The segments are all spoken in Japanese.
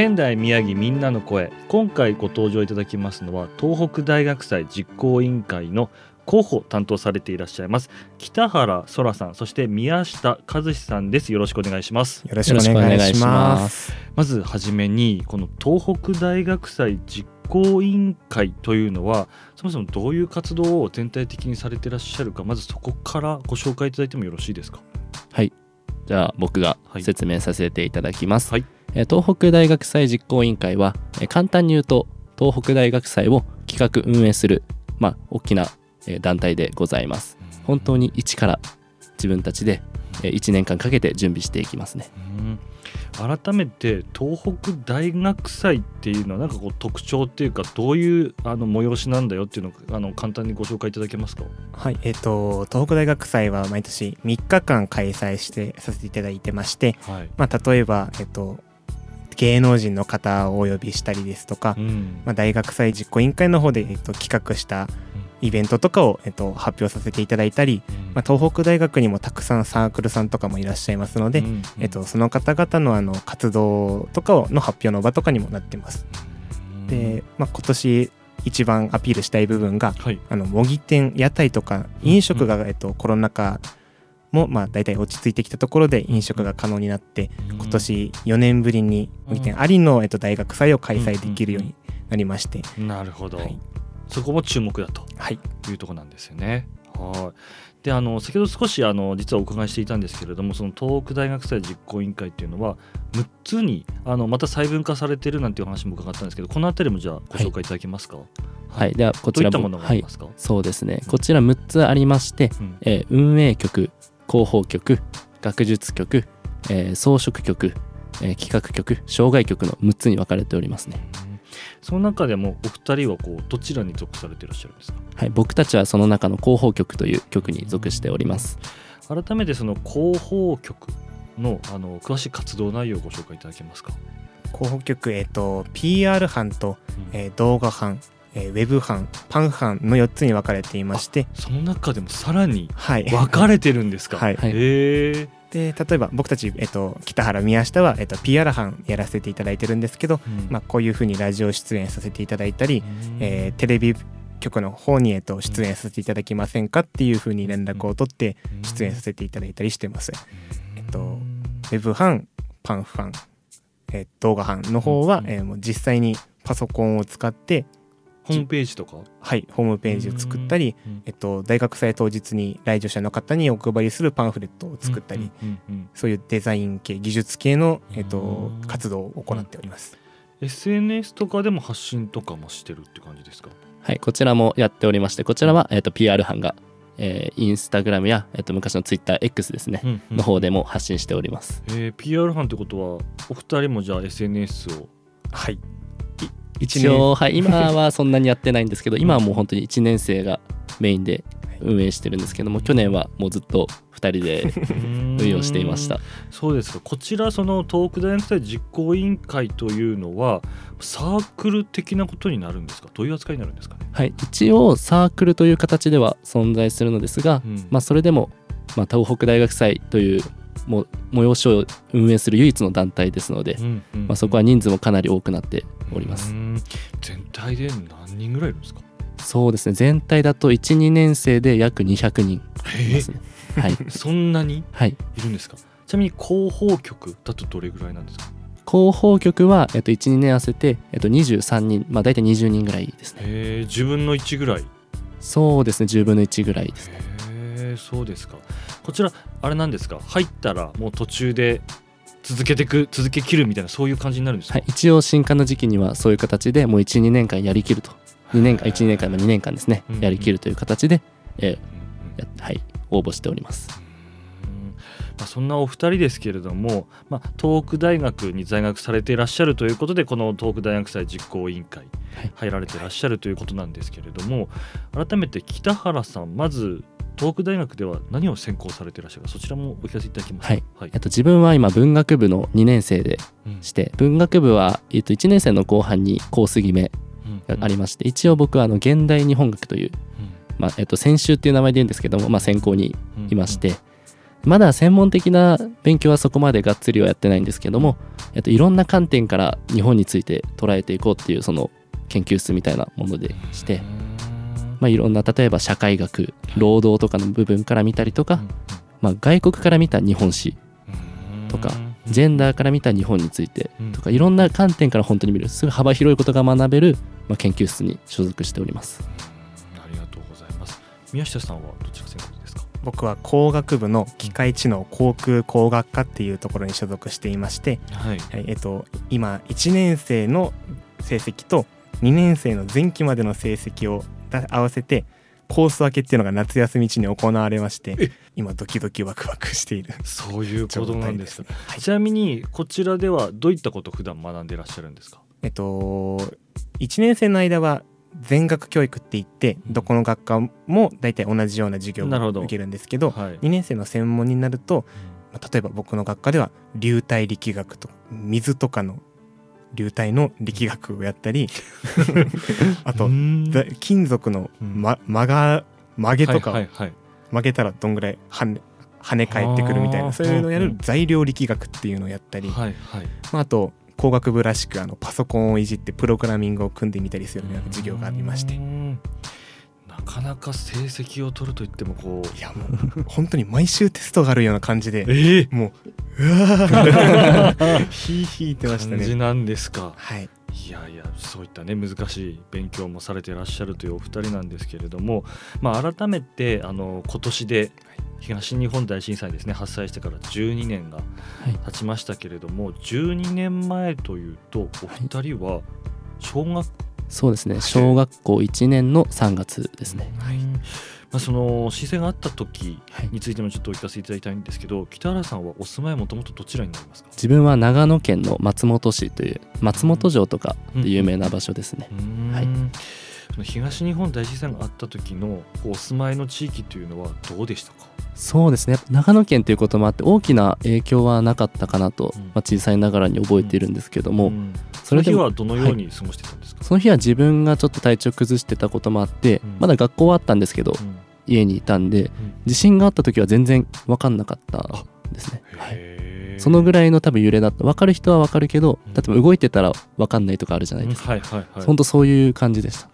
仙台宮城みんなの声。今回ご登場いただきますのは東北大学祭実行委員会の広報担当されていらっしゃいます北原空さんそして宮下和志さんです。よろしくお願いします。よろしくお願いします。まずはじめにこの東北大学祭実行委員会というのはそもそもどういう活動を全体的にされていらっしゃるかまずそこからご紹介いただいてもよろしいですか？はい。じゃあ僕が説明させていただきます、はい。えー東北大学祭実行委員会は、えー簡単に言うと東北大学祭を企画運営する、まあ、大きな、えー団体でございます。本当に一から自分たちで、え1年間かけて準備していきますね。うん。改めて東北大学祭っていうのはなんかこう特徴っていうかどういうあの催しなんだよっていうのをあの簡単にご紹介いただけますか？はい。えっ、と東北大学祭は毎年3日間開催してさせていただいてましてはい、まあ例えばえっ、と芸能人の方をお呼びしたりですとか、うん。まあ、大学祭実行委員会の方で、えっと、企画したイベントとかを、えっと、発表させていただいたり、まあ、東北大学にもたくさんサークルさんとかもいらっしゃいますので、うん。えっと、その方々のあの活動とかをの発表の場とかにもなってます。で、まあ、今年一番アピールしたい部分がはい。あの模擬店屋台とか飲食が、えっと、コロナ禍もまあ大体落ち着いてきたところで飲食が可能になって今年4年ぶりに模擬店ありの、えっと、大学祭を開催できるようになりまして、なるほど、はい。そこも注目だとはい、いうところなんですよね。はい。であの先ほど少しあの実はお伺いしていたんですけれどもその東北大学祭実行委員会っていうのは6つにあのまた細分化されてるなんていう話も伺ったんですけどこの辺りもじゃあご紹介いただけますか、はい、ではこちらどういったものがあはいりますか、そうですね。こちら6つありまして、うん。えー運営局広報局学術局、えー装飾局、えー企画局障害局の6つに分かれておりますね。うんその中でもお二人はこうどちらに属されていらっしゃるんですか？はい、僕たちはその中の広報局という局に属しております。改めてその広報局のあの詳しい活動内容をご紹介いただけますか、広報局、えっと、PR 班と、えー動画班、えーウェブ班パン班の4つに分かれていましてその中でもさらにはい。分かれてるんですか、はい。はい。へえで例えば僕たち、えっと、北原宮下は、えっと、PR 班やらせていただいてるんですけど、まあ、こういうふうにラジオ出演させていただいたり、えーテレビ局の方に、えっと、出演させていただけませんかっていうふうに連絡を取って出演させていただいたりしてます。えっとウェブ班パン班、えー動画班の方は、うん。えーもう実際にパソコンを使って、ホームページとか、はい、ホームページを作ったり、うんえっと、大学祭当日に来場者の方にお配りするパンフレットを作ったり、うんうんうんそういうデザイン系技術系の、えっとうん、活動を行っております。SNS とかでも発信とかもしてるって感じですか？はい、こちらもやっておりまして、こちらは、えー、と PR 班が、えーインスタグラムや、えー、と昔の TwitterX ですね、の方でも発信しております。えー PR 班ってことはお二人もじゃあ SNS をはい。一応、はい、今はそんなにやってないんですけど、今はもう本当に1年生がメインで運営してるんですけども、去年はもうずっと2人で運 運用していました。そうですか。こちらその東北大学祭実行委員会というのはサークル的なことになるんですか？どういう扱いになるんですかね、はい、一応サークルという形では存在するのですが、うん。まあ、それでも、まあ、東北大学祭というも催しを運営する唯一の団体ですので、うんうんうん。まあ、そこは人数もかなり多くなっております。う。ん。全体で何人ぐらいいるんですか？そうですね。全体だと12年生で約200人いますね。はい、そんなに？はい、いるんですか？ちなみに広報局だとどれぐらいなんですか？広報局は、えっと、12年合わせて、えっと、23人、まあ、大体20人ぐらいですね。へえ自分の1ぐらい？そうですね。10分の1ぐらいですね。そうですか。こちらあれなんですか？入ったらもう途中で続けてく続け切るみたいなそういう感じになるんですか、はい、一応新刊の時期にはそういう形でもう12年間やりきると。2年間12年間まあ2年間ですね。うんやりきるという形で、えーやはい、応募しております。うん。そんなお二人ですけれども、まあ、東北大学に在学されていらっしゃるということでこの東北大学祭実行委員会入られていらっしゃるということなんですけれども、改めて北原さんまず東北大学では何を専攻されていらっしゃるか？そちらもお聞かせいただけます。か、はい。えっと、自分は今文学部の2年生でうん。して文学部は、えっと、1年生の後半にコース決めがありまして一応僕はあの現代日本学という、まあえっと、専修っていう名前で言うんですけども、まあ、専攻にいまして、まだ専門的な勉強はそこまでがっつりはやってないんですけども、えっと、いろんな観点から日本について捉えていこうっていうその研究室みたいなものでして、まあ、いろんな例えば社会学労働とかの部分から見たりとか、まあ、外国から見た日本史とかジェンダーから見た日本についてとかいろんな観点から本当に見るすごい幅広いことが学べる、まあ、研究室に所属しております。ありがとうございます。宮下さんはどちら専攻ですか？僕は工学部の機械知能航空工学科っていうところに所属していまして、はい。はいえっと、今1年生の成績と2年生の前期までの成績をだ合わせてコース分けっていうのが夏休み中に行われまして今ドキドキワクワクしている。そういうことなんです。はい。ちなみにこちらではどういったことを普段学んでいらっしゃるんですか？えっと1年生の間は全学教育って言ってどこの学科も大体同じような授業を受けるんですけどはい。2年生の専門になると、まあ例えば僕の学科では流体力学とか水とかの流体の力学をやったり あとざ金属の、ま、曲が曲げとかをはいはいはい。曲げたらどんぐらい跳ね跳ね返ってくるみたいなそういうのをやる。材料力学っていうのをやったり、はいはい。まあ、あと工学部らしくあのパソコンをいじってプログラミングを組んでみたりするような授業がありましてかなか成績を取るといってもこう。いやもう本当に毎週テストがあるような感じでええ。もううわー。ヒーヒーってましたね。感じなんですか。はい、いやいやそういったね難しい勉強もされていらっしゃるというお二人なんですけれども、まあ、改めてあの今年で東日本大震災ですね発災してから12年がはい。経ちましたけれども、12年前というとお二人は小学そうですね。小学校1年の3月ですね。はい。まあ、その震災があった時はい。についてもちょっとお聞かせいただきたいんですけど北原さんはお住まいもともとどちらになりますか？自分は長野県の松本市という松本城とかで有名な場所ですね。はい。その東日本大震災があった時のお住まいの地域というのはどうでしたか？そうですね。長野県ということもあって大きな影響はなかったかなと、うん。まあ、小さいながらに覚えているんですけども、ん。それでもその日はどのように過ごしてたんですか、その日は自分がちょっと体調崩してたこともあって、うん。まだ学校はあったんですけどうん。家にいたんでうん。地震があった時は全然分かんなかったんですね。はい。そのぐらいの多分揺れだった。分かる人は分かるけどうん。例えば動いてたら分かんないとかあるじゃないですか、うん。はいはいはい。ほんとそういう感じでした。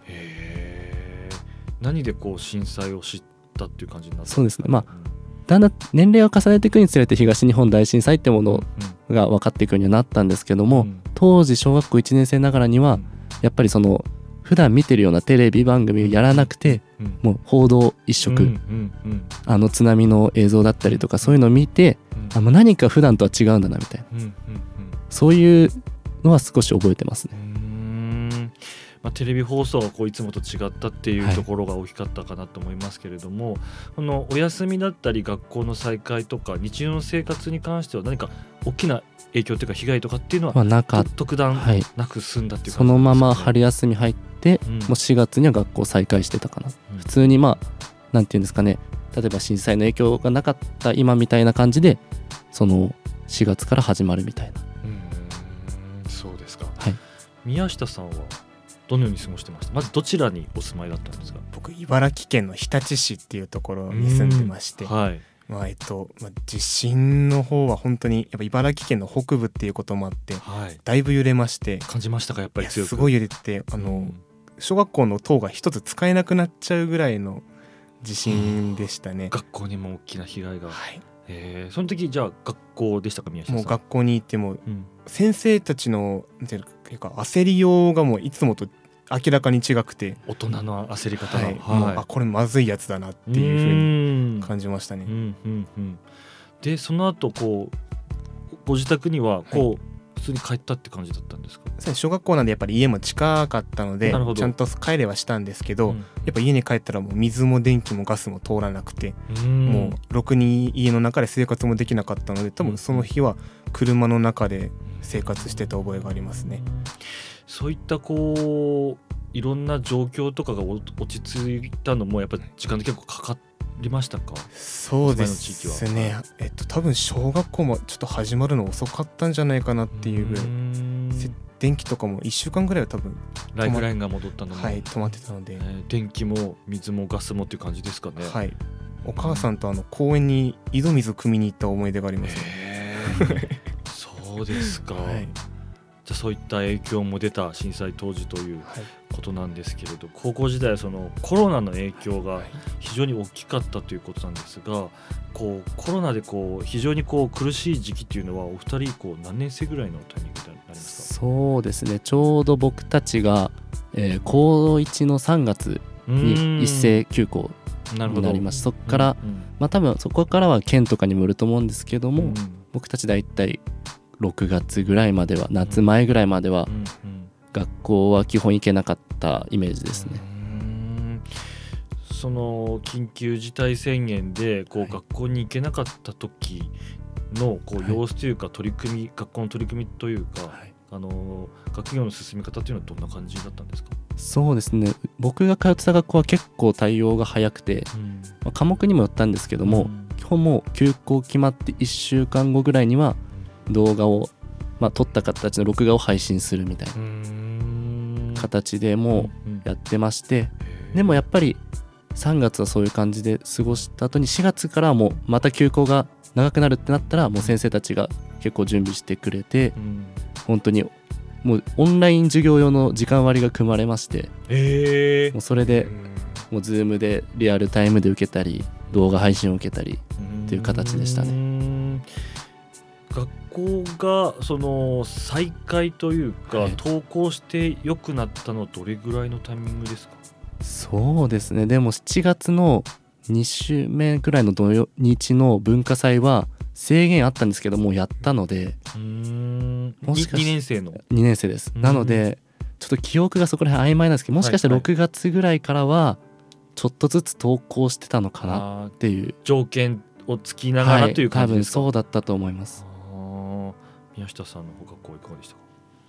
何でこう震災を知ったっていう感じになったんそうですね。まあうんだんだん年齢を重ねていくにつれて東日本大震災ってものうん。が分かっていくようにはなったんですけども、うん。当時小学校1年生ながらにはやっぱりその普段見てるようなテレビ番組をやらなくてうん。もう報道一色、うんうんうん。あの津波の映像だったりとかそういうのを見てうん。あもう何か普段とは違うんだなみたいな。うんうん。そういうのは少し覚えてますね。まあ、テレビ放送がこういつもと違ったっていうはい。ところが大きかったかなと思いますけれども、このお休みだったり学校の再開とか日常の生活に関しては何か大きな影響というか被害とかっていうのはまあ、なか特段はい。なく済んだっていうそのまま春春休み入って、うん。もう4月には学校再開してたかな。普通にまあなんていうんですかね。例えば震災の影響がなかった今みたいな感じでその4月から始まるみたいな。うん。そうですか、はい。宮下さんはどのように過ごしてましたまずどちらにお住まいだったんですか？僕茨城県の日立市っていうところに住んでまして、はい。まあえっとまあ、地震の方は本当にやっぱ茨城県の北部っていうこともあってはい。だいぶ揺れまして感じましたか？やっぱり強く。すごい揺れててあの、うん。小学校の塔が一つ使えなくなっちゃうぐらいの地震でしたね。学校にも大きな被害が、はい、えー。その時じゃあ学校でしたか宮下さん？もう学校に行ってもうん。先生たちのなんていうか焦りようがもういつもと明らかに違くて、大人の焦り方が、はい。もうあこれまずいやつだなっていうふうにに感じましたね。うん。うんうん、でその後こうご自宅にはこう、普通に帰ったって感じだったんですか？小学校なんでやっぱり家も近かったのでちゃんと帰れはしたんですけど、うんやっぱ家に帰ったらもう水も電気もガスも通らなくて、うん。もうろくに家の中で生活もできなかったので多分その日は車の中で生活してた覚えがありますね。そういったこういろんな状況とかがお落ち着いたのもやっぱり時間で結構かかりましたか？そうですは。ねえっと多分小学校もちょっと始まるの遅かったんじゃないかなっていうぐらい。電気とかも1週間ぐらいは多分ライフラインが戻ったのも、はい止まってたので。え、ー電気も水もガスもっていう感じですかね。はい。お母さんとあの公園に井戸水汲みに行った思い出があります。ね。へー。そうですか、はい。じゃあそういった影響も出た震災当時という。はいことなんですけれど高校時代はそのコロナの影響がはい。非常に大きかったということなんですがこうコロナでこう非常にこう苦しい時期っていうのはお二人こう何年生ぐらいのタイミングになりますそうですね。ちょうど僕たちが、えー高1の3月かに一斉休校になりましたそこから、うんまあ多分そこからは県とかにもよると思うんですけども、うん。僕たち大体6月ぐらいまでは夏前ぐらいまではうんうん学校は基本行けなかったイメージですね。その緊急事態宣言でこうはい学校に行けなかった時のこうはい様子というか取り組み、学校の取り組みというか、あの学業の進め方というのはどんな感じだったんですか、そうですね。僕が通ってた学校は結構対応が早くて、まあ科目にもよったんですけども、基本もう休校決まって1週間後ぐらいには動画を、まあ、撮った形の録画を配信するみたいな。うーん形でもうやってましてでもやっぱり3月はそういう感じで過ごした後に4月からはもうまた休校が長くなるってなったらもう先生たちが結構準備してくれてうん。本当にもうオンライン授業用の時間割が組まれましてえもうそれでもう Zoom でリアルタイムで受けたり動画配信を受けたりっていう形でしたね。ね学校がその再開というか、はい。登校して良くなったのはどれぐらいのタイミングですか？そうですね。でも7月の2週目ぐらいの土日の文化祭は制限あったんですけどもうやったのでもしかし2年生の？2年生です。うん。なのでちょっと記憶がそこら辺曖昧なんですけどもしかしたらはい。はい6月ぐらいからはちょっとずつ投稿してたのかなっていう。条件をつきながらという感じですか、多分そうだったと思います宮下さんのご学校いかがでしたか？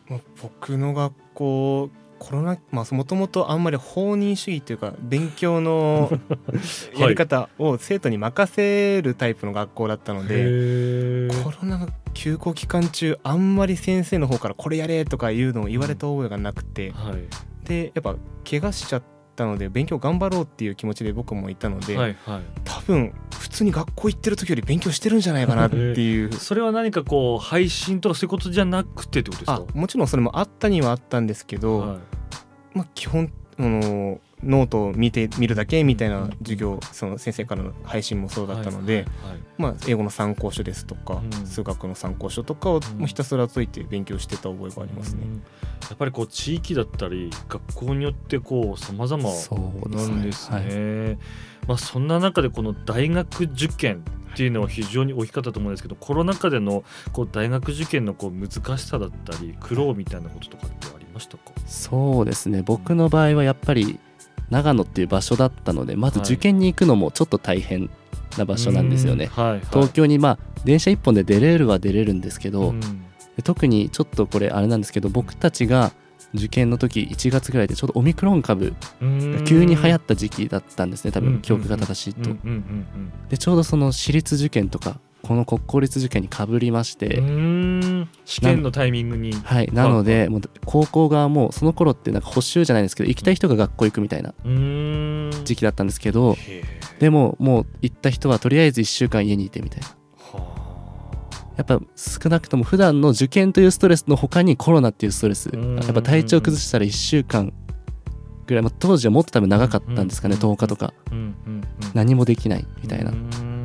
まあ僕の学校コロナまあもともとあんまり放任主義というか勉強の やり方を生徒に任せるタイプの学校だったので、へコロナの休校期間中あんまり先生の方からこれやれとかいうのを言われた覚えがなくて、はい。でやっぱ怪我しちゃったので勉強頑張ろうっていう気持ちで僕もいたので、はいはい。多分普通に学校行ってる時より勉強してるんじゃないかなっていう。それは何かこう配信とかそういうことじゃなくてってことですか？あもちろんそれもあったにはあったんですけど、はい。まあ、基本あのノートを見て見るだけみたいな授業その先生からの配信もそうだったので、はいはいまあ、英語の参考書ですとか、うん。数学の参考書とかをひたすら解いて勉強してた覚えがありますね。うん。やっぱりこう地域だったり学校によってこう様々そうですね。なんですはいね。まあそんな中でこの大学受験っていうのは非常に大きかったと思うんですけどコロナ禍でのこう大学受験のこう難しさだったり苦労みたいなこととかってありましたか、そうですね。僕の場合はやっぱり長野っていう場所だったのでまずはい受験に行くのもちょっと大変な場所なんですよね、うん。はいはい、東京にまあ電車1本で出れるは出れるんですけど、特にちょっとこれあれなんですけど僕たちが受験の時1月ぐらいでちょうどオミクロン株が急に流行った時期だったんですね多うん。分記憶が正しいと。でちょうどその私立受験とかこの国公立受験にかぶりまして、試験のタイミングに。はい。なのでもう高校側もその頃ってなんか補習じゃないですけど行きたい人が学校行くみたいな時期だったんですけどでももう行った人はとりあえず1週間家にいてみたいな。はやっぱ少なくとも普段の受験というストレスの他にコロナっていうストレス。うん。やっぱ体調崩したら1週間ぐらい、まあ、当時はもっと多分長かったんですかねうん10日とか。何もできないみたいな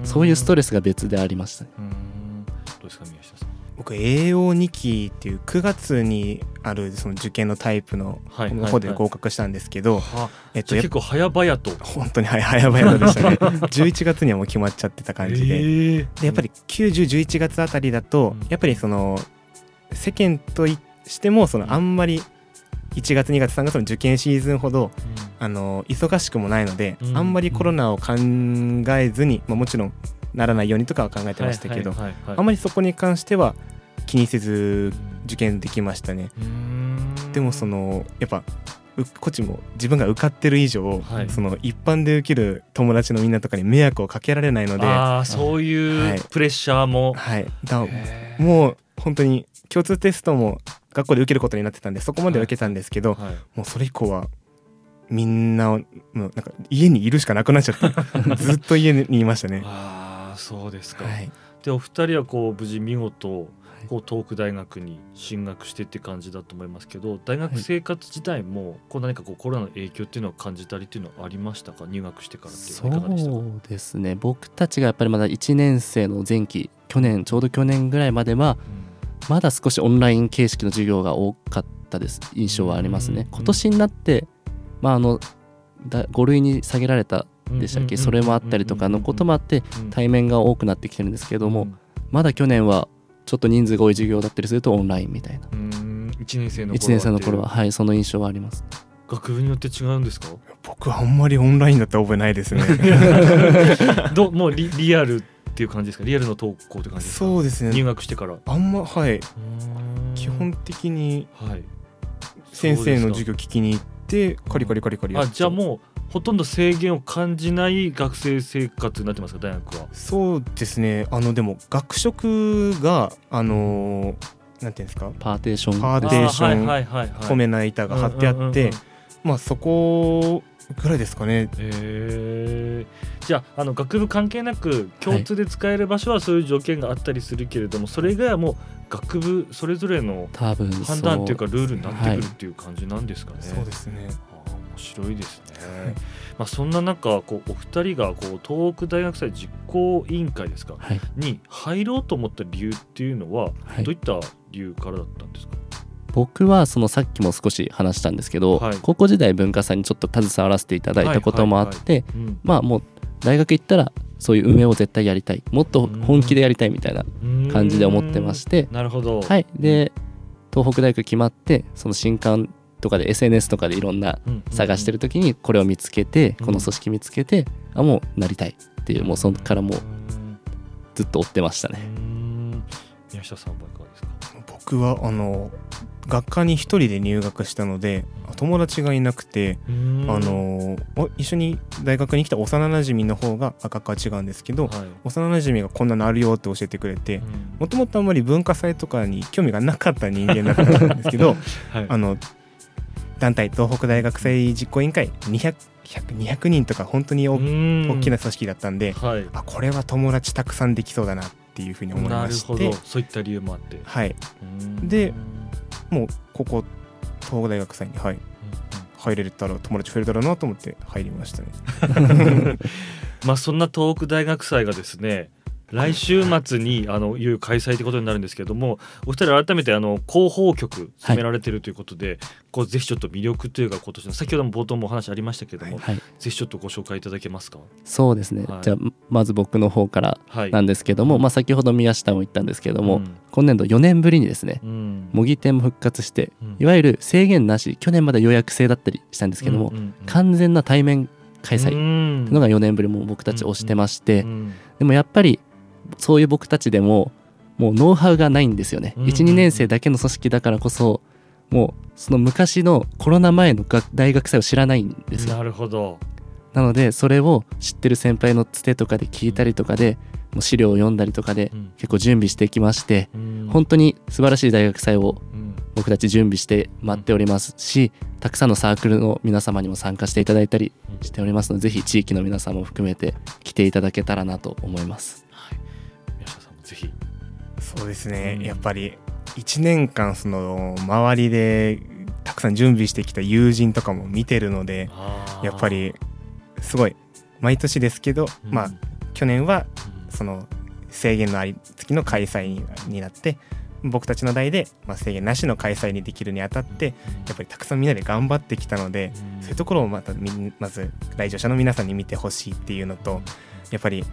そういうストレスが別でありましたね。どうですか宮下さん？僕栄養2期っていう9月にあるその受験のタイプのはい方で合格したんですけど、結構早々と。本当に早 早々でしたね。11月にはもう決まっちゃってた感じで。えー。でやっぱり9011月あたりだと、うん。やっぱりその世間としてもそのあんまり1月2月3月の受験シーズンほどあの忙しくもないので、うん。あんまりコロナを考えずに、まあ、もちろんならないようにとかは考えてましたけど、はいはいはいはい。あんまりそこに関しては気にせず受験できましたね。でもそのやっぱうこっちも自分が受かってる以上、はい。その一般で受ける友達のみんなとかに迷惑をかけられないので、はああそういうプレッシャーも、い、だへー。もう本当に共通テストも学校で受けることになってたんでそこまでは受けたんですけど、はい。もうそれ以降はみんなもうなんか家にいるしかなくなっちゃって ずっと家にいましたね。ああそうですか、はい、でお二人はこう無事見事こう東北大学に進学してって感じだと思いますけど大学生活自体もこう何かこうコロナの影響っていうのを感じたりっていうのはありましたか？入学してからっていうのはいかがでしたか？そうですね。僕たちがやっぱりまだ1年生の前期去年ちょうど去年ぐらいまではまだ少しオンライン形式の授業が多かったです。印象はありますうん。ね今年になってまああのだ5類に下げられたでしたっけ？それもあったりとかのこともあってうん。対面が多くなってきてるんですけどもうん。まだ去年はちょっと人数が多い授業だったりするとオンラインみたいな。うん。1年生の頃1年生の頃は。はいその印象はあります。学部によって違うんですか？僕はあんまりオンラインだった覚えないですね。どもうリリアルっていう感じですか？リアルの登校って感じですか？そうです入ね。学してから。あんまはい。うん。基本的にはい。先生の授業業聞きに行ってカリカリカリカリやあってじゃあもうほとんど制限を感じない学生生活になってますか大学は。そうですね。あのでも学食があのーなんていうんですか？パーテーションパーテーションあはいはいはいはい。米な板が貼ってあって、まあそこぐらいですかね？じゃああの学部関係なく共通で使える場所はそういう条件があったりするけれども、それ以外はもう学部それぞれの判断っていうかルールになってくはいるっていう感じなんですかね？そうですね。面白いですね。はい。まあそんな中こうお二人がこう東北大学祭実行委員会ですか？はい。に入ろうと思った理由っていうのははい。どういった理由からだったんですか？僕はそのさっきも少し話したんですけど、はい。高校時代文化祭にちょっと携わらせていただいたこともあって、うん。まあもう大学行ったらそういう運営を絶対やりたい。もっと本気でやりたいみたいな感じで思ってまして。なるほど。はい。で東北大学決まってその新刊とかで SNS とかでいろんなうん探してる時にこれを見つけてうん。この組織見つけてあもうなりたいっていうもうそこからもううんずっと追ってましたうねん。宮下さんはいかがですか？僕はあの学科に一人で入学したので友達がいなくて、あのお一緒に大学に来た幼なじみの方があ学科は違うんですけど、はい。幼なじみがこんなのあるよって教えてくれてうん。もともとあんまり文化祭とかに興味がなかった人間だったんですけど はい。あの団体東北大学祭実行委員会200 200人とか本当に大きな組織だったんで、はい。あこれは友達たくさんできそうだなっていうふうに思いなるほましてど。そういった理由もあって。はい。うん。でもうここ東北大学祭に、はい、入れたら友達増えるだろうなと思って入りましたね。まあそんな東北大学祭がですね来週末にあのいう開催ということになるんですけどもお二人改めてあの広報局進められているということで、こうぜひちょっと魅力というか今年の先ほども冒頭もお話ありましたけども、はい。ぜひちょっとご紹介いただけますか？そうですね、はい。じゃあまず僕の方からはい。なんですけども、まあ、先ほど宮下も言ったんですけども、うん。今年度4年ぶりにですねうん。模擬店も復活してうん。いわゆる制限なし去年まで予約制だったりしたんですけども、うんうんうん完全な対面開催ってうんいうのが4年ぶりも僕たち推してまして、うん。でもやっぱりそういう僕たちでももうノウハウがないんですよね、うんうんうん。12年生だけの組織だからこそもうその昔のコロナ前の学大学祭を知らないんですよ。なるほど。なのでそれを知ってる先輩のつてとかで聞いたりとかでもう資料を読んだりとかでうん。結構準備してきましてうん。本当に素晴らしい大学祭をうん。僕たち準備して待っておりますしたくさんのサークルの皆様にも参加していただいたりしておりますのでぜひ地域の皆さんも含めて来ていただけたらなと思いますそうですね、うん。やっぱり1年間その周りでたくさん準備してきた友人とかも見てるのでやっぱりすごい毎年ですけど、まあ去年はその制限のあり付きの開催にになって僕たちの代で、まあ、制限なしの開催にできるにあたってやっぱりたくさんみんなで頑張ってきたので、そういうところをまたまず来場者の皆さんに見てほしいっていうのとやっぱり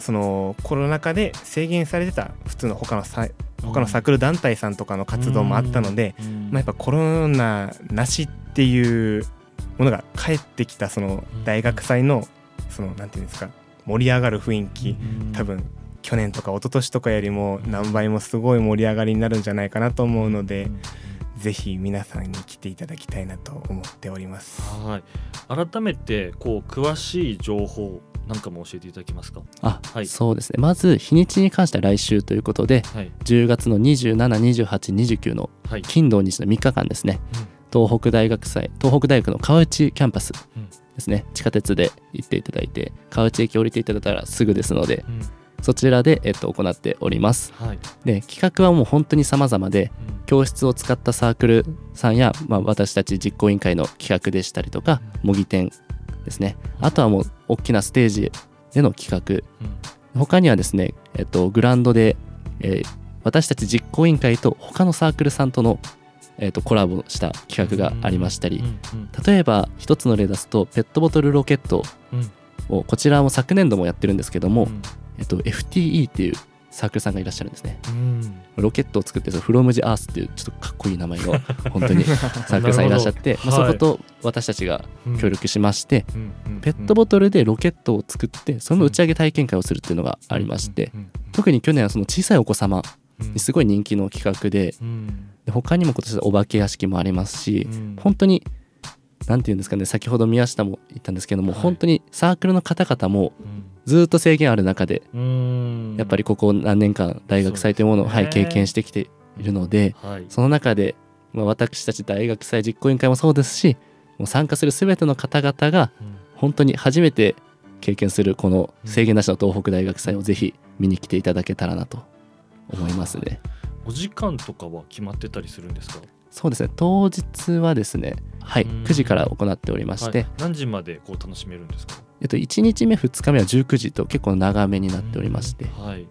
そのコロナ禍で制限されてた普通の他のさ他のサークル団体さんとかの活動もあったので、まあ、やっぱコロナなしっていうものが帰ってきたその大学祭のそのなんていうんですか盛り上がる雰囲気多分去年とか一昨年とかよりも何倍もすごい盛り上がりになるんじゃないかなと思うので。ぜひ皆さんに来ていただきたいなと思っております。はい。改めてこう詳しい情報なんかも教えていただけますか？あ、はい、そうですね。まず日にちに関しては来週ということで、はい、10月の27、28、29の金土日の3日間ですね。うん、東北大学祭、東北大学の川内キャンパスですね。地下鉄で行っていただいて、川内駅降りていただいたらすぐですので。うんそちらで、えっと、行っております。はい、で企画はもう本当に様々で、うん、教室を使ったサークルさんや、まあ、私たち実行委員会の企画でしたりとか、模擬店ですね。あとはもう大きなステージでの企画、うん、他にはですね、えっと、グランドで、えー、私たち実行委員会と他のサークルさんとのえー、とコラボした企画がありましたり、例えば一つの例出すとペットボトルロケットをこちらも昨年度もやってるんですけども、えっと、FTE っていうサークルさんがいらっしゃるんですね。ロケットを作ってフロムジアースっていうちょっとかっこいい名前の 本当にサークルさんいらっしゃって、まあ、そこと私たちが協力しまして、ペットボトルでロケットを作ってその打ち上げ体験会をするっていうのがありまして、特に去年はその小さいお子様にすごい人気の企画で,、で他にも今年はお化け屋敷もありますし、本当に何て言うんですかね先ほど宮下も言ったんですけども、本当にサークルの方々もずっと制限ある中でやっぱりここ何年間大学祭というものを、はい、経験してきているので、その中で、まあ、私たち大学祭実行委員会もそうですしもう参加する全ての方々が本当に初めて経験するこの制限なしの東北大学祭をぜひ見に来ていただけたらなと思いますね。お時間とかは決まってたりするんですか？そうですね。当日はですねはい9時から行っておりまして、はい、何時までこう楽しめるんですか？えっと、1日目2日目は19時と結構長めになっておりまして、はい、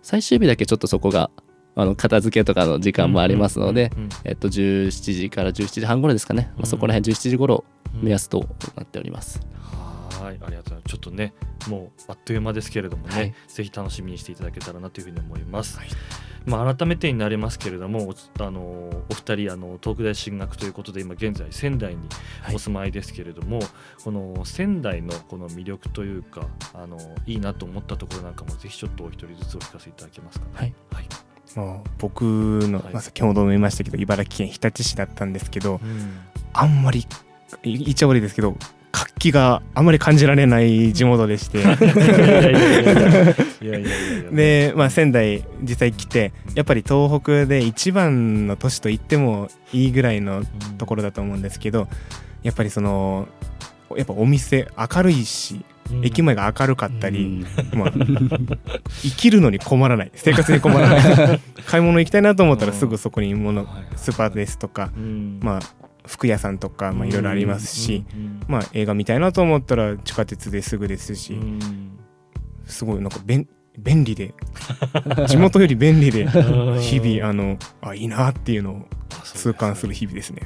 最終日だけちょっとそこがあの片付けとかの時間もありますので、えっと、17時から17時半頃ですかね、まあ、そこら辺17時頃目安となっております。はい。ありがとうございます。ちょっとねもうあっという間ですけれどもね、はい、ぜひ楽しみにしていただけたらなというふうに思います。はい。まあ、改めてになりますけれどもあのお二人あの東北大進学ということで今現在仙台にお住まいですけれども、はい、この仙台のこの魅力というかあのいいなと思ったところなんかもぜひちょっとお一人ずつお聞かせいただけますか、ね、はい、はい。もう僕の、まあ、先ほども言いましたけど茨城県日立市だったんですけど、うん、あんまり言っちゃ悪いですけど活気があまり感じられない地元でして。で、まあ、仙台実際来てやっぱり東北で一番の都市と言ってもいいぐらいのところだと思うんですけどやっぱりそのやっぱお店明るいし駅前が明るかったり、まあ、生きるのに困らない。生活に困らない。買い物行きたいなと思ったらすぐそこにものスーパーですとか、まあ服屋さんとかいろいろありますし、まあ、映画見たいなと思ったら地下鉄ですぐですし、すごいなんか便便利で 地元より便利で日々あのあいいなっていうのを痛感する日々ですね。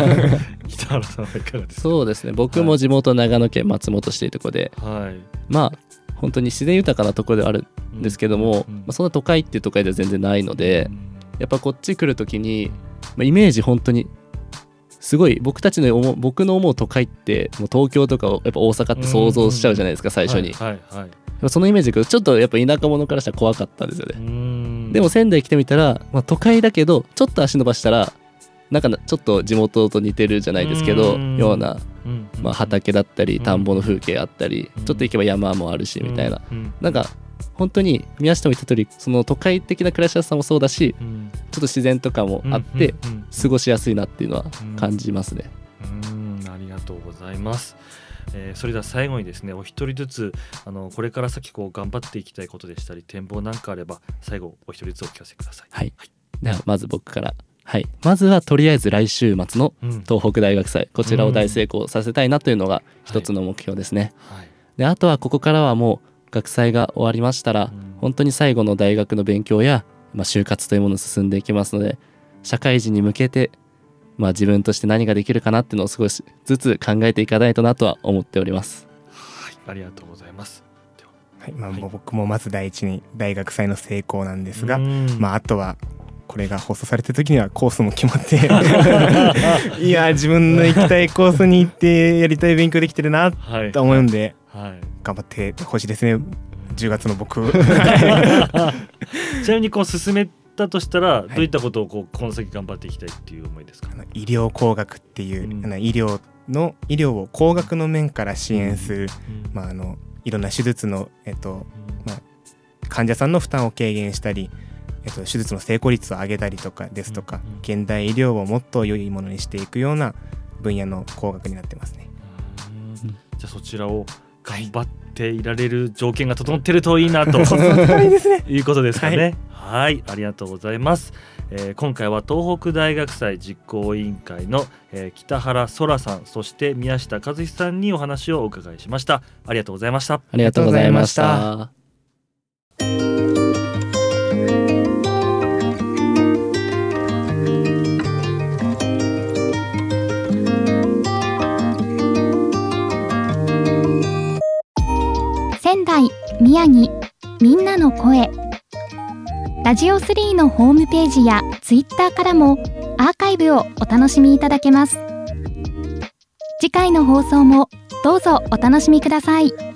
北原さんはいかがですか？そうですね。僕も地元長野県松本市というところで、はい、まあ本当に自然豊かなところではあるんですけども、まあ、そんな都会っていう都会では全然ないので、やっぱこっち来る時に、まあ、イメージ本当にすごい僕たちの思う僕の思う都会ってもう東京とかやっぱ大阪って想像しちゃうじゃないですか最初に、はいはい、そのイメージだけどちょっとやっぱ田舎者からしたら怖かったんですよね。でも仙台来てみたら、まあ、都会だけどちょっと足伸ばしたらなんかちょっと地元と似てるじゃないですけどような、まあ、畑だったり田んぼの風景あったりちょっと行けば山もあるしみたいな。なんか本当に宮下も言った通りその都会的な暮らしやすさもそうだし、うん、ちょっと自然とかもあって、過ごしやすいなっていうのは感じますね。うんありがとうございます。えー、それでは最後にですねお一人ずつあのこれから先こう頑張っていきたいことでしたり展望なんかあれば最後お一人ずつお聞かせください。はい、はい、ではまず僕から。はい、まずはとりあえず来週末の東北大学祭、うん、こちらを大成功させたいなというのが一つの目標ですね。はい、であとはここからはもう学祭が終わりましたら、本当に最後の大学の勉強や、まあ、就活というものを進んでいきますので社会人に向けて、まあ、自分として何ができるかなっていうのを少しずつ考えていかないとなとは思っております。はい、ありがとうございます。は。い。まあ、はい僕もまず第一に大学祭の成功なんですが、うん。まあ、あとはこれが放送された時にはコースも決まって いや自分の行きたいコースに行ってやりたい勉強できてるなはい。と思うんではい頑張ってほしいですね。10月の僕。ちなみにこう進めたとしたら、どういったことをこうこの先頑張っていきたいっていう思いですか？医療工学っていう、うん。あの医療の医療を工学の面から支援する、うん。まあ、あのいろんな手術の、えっと、患者さんの負担を軽減したり、えっと、手術の成功率を上げたりとかですとか、うん。うん。現代医療をもっと良いものにしていくような分野の工学になってますね。うんじゃあそちらを頑張っていられる条件が整ってるといいなといいですね。いうことですかね。はい、ありがとうございます。えー今回は東北大学祭実行委員会の、えー北原空さん、そして宮下和志さんにお話をお伺いしました。ありがとうございました。ありがとうございました。宮城みんなの声。ラジオ3のホームページやツイッターからもアーカイブをお楽しみいただけます。次回の放送もどうぞお楽しみください。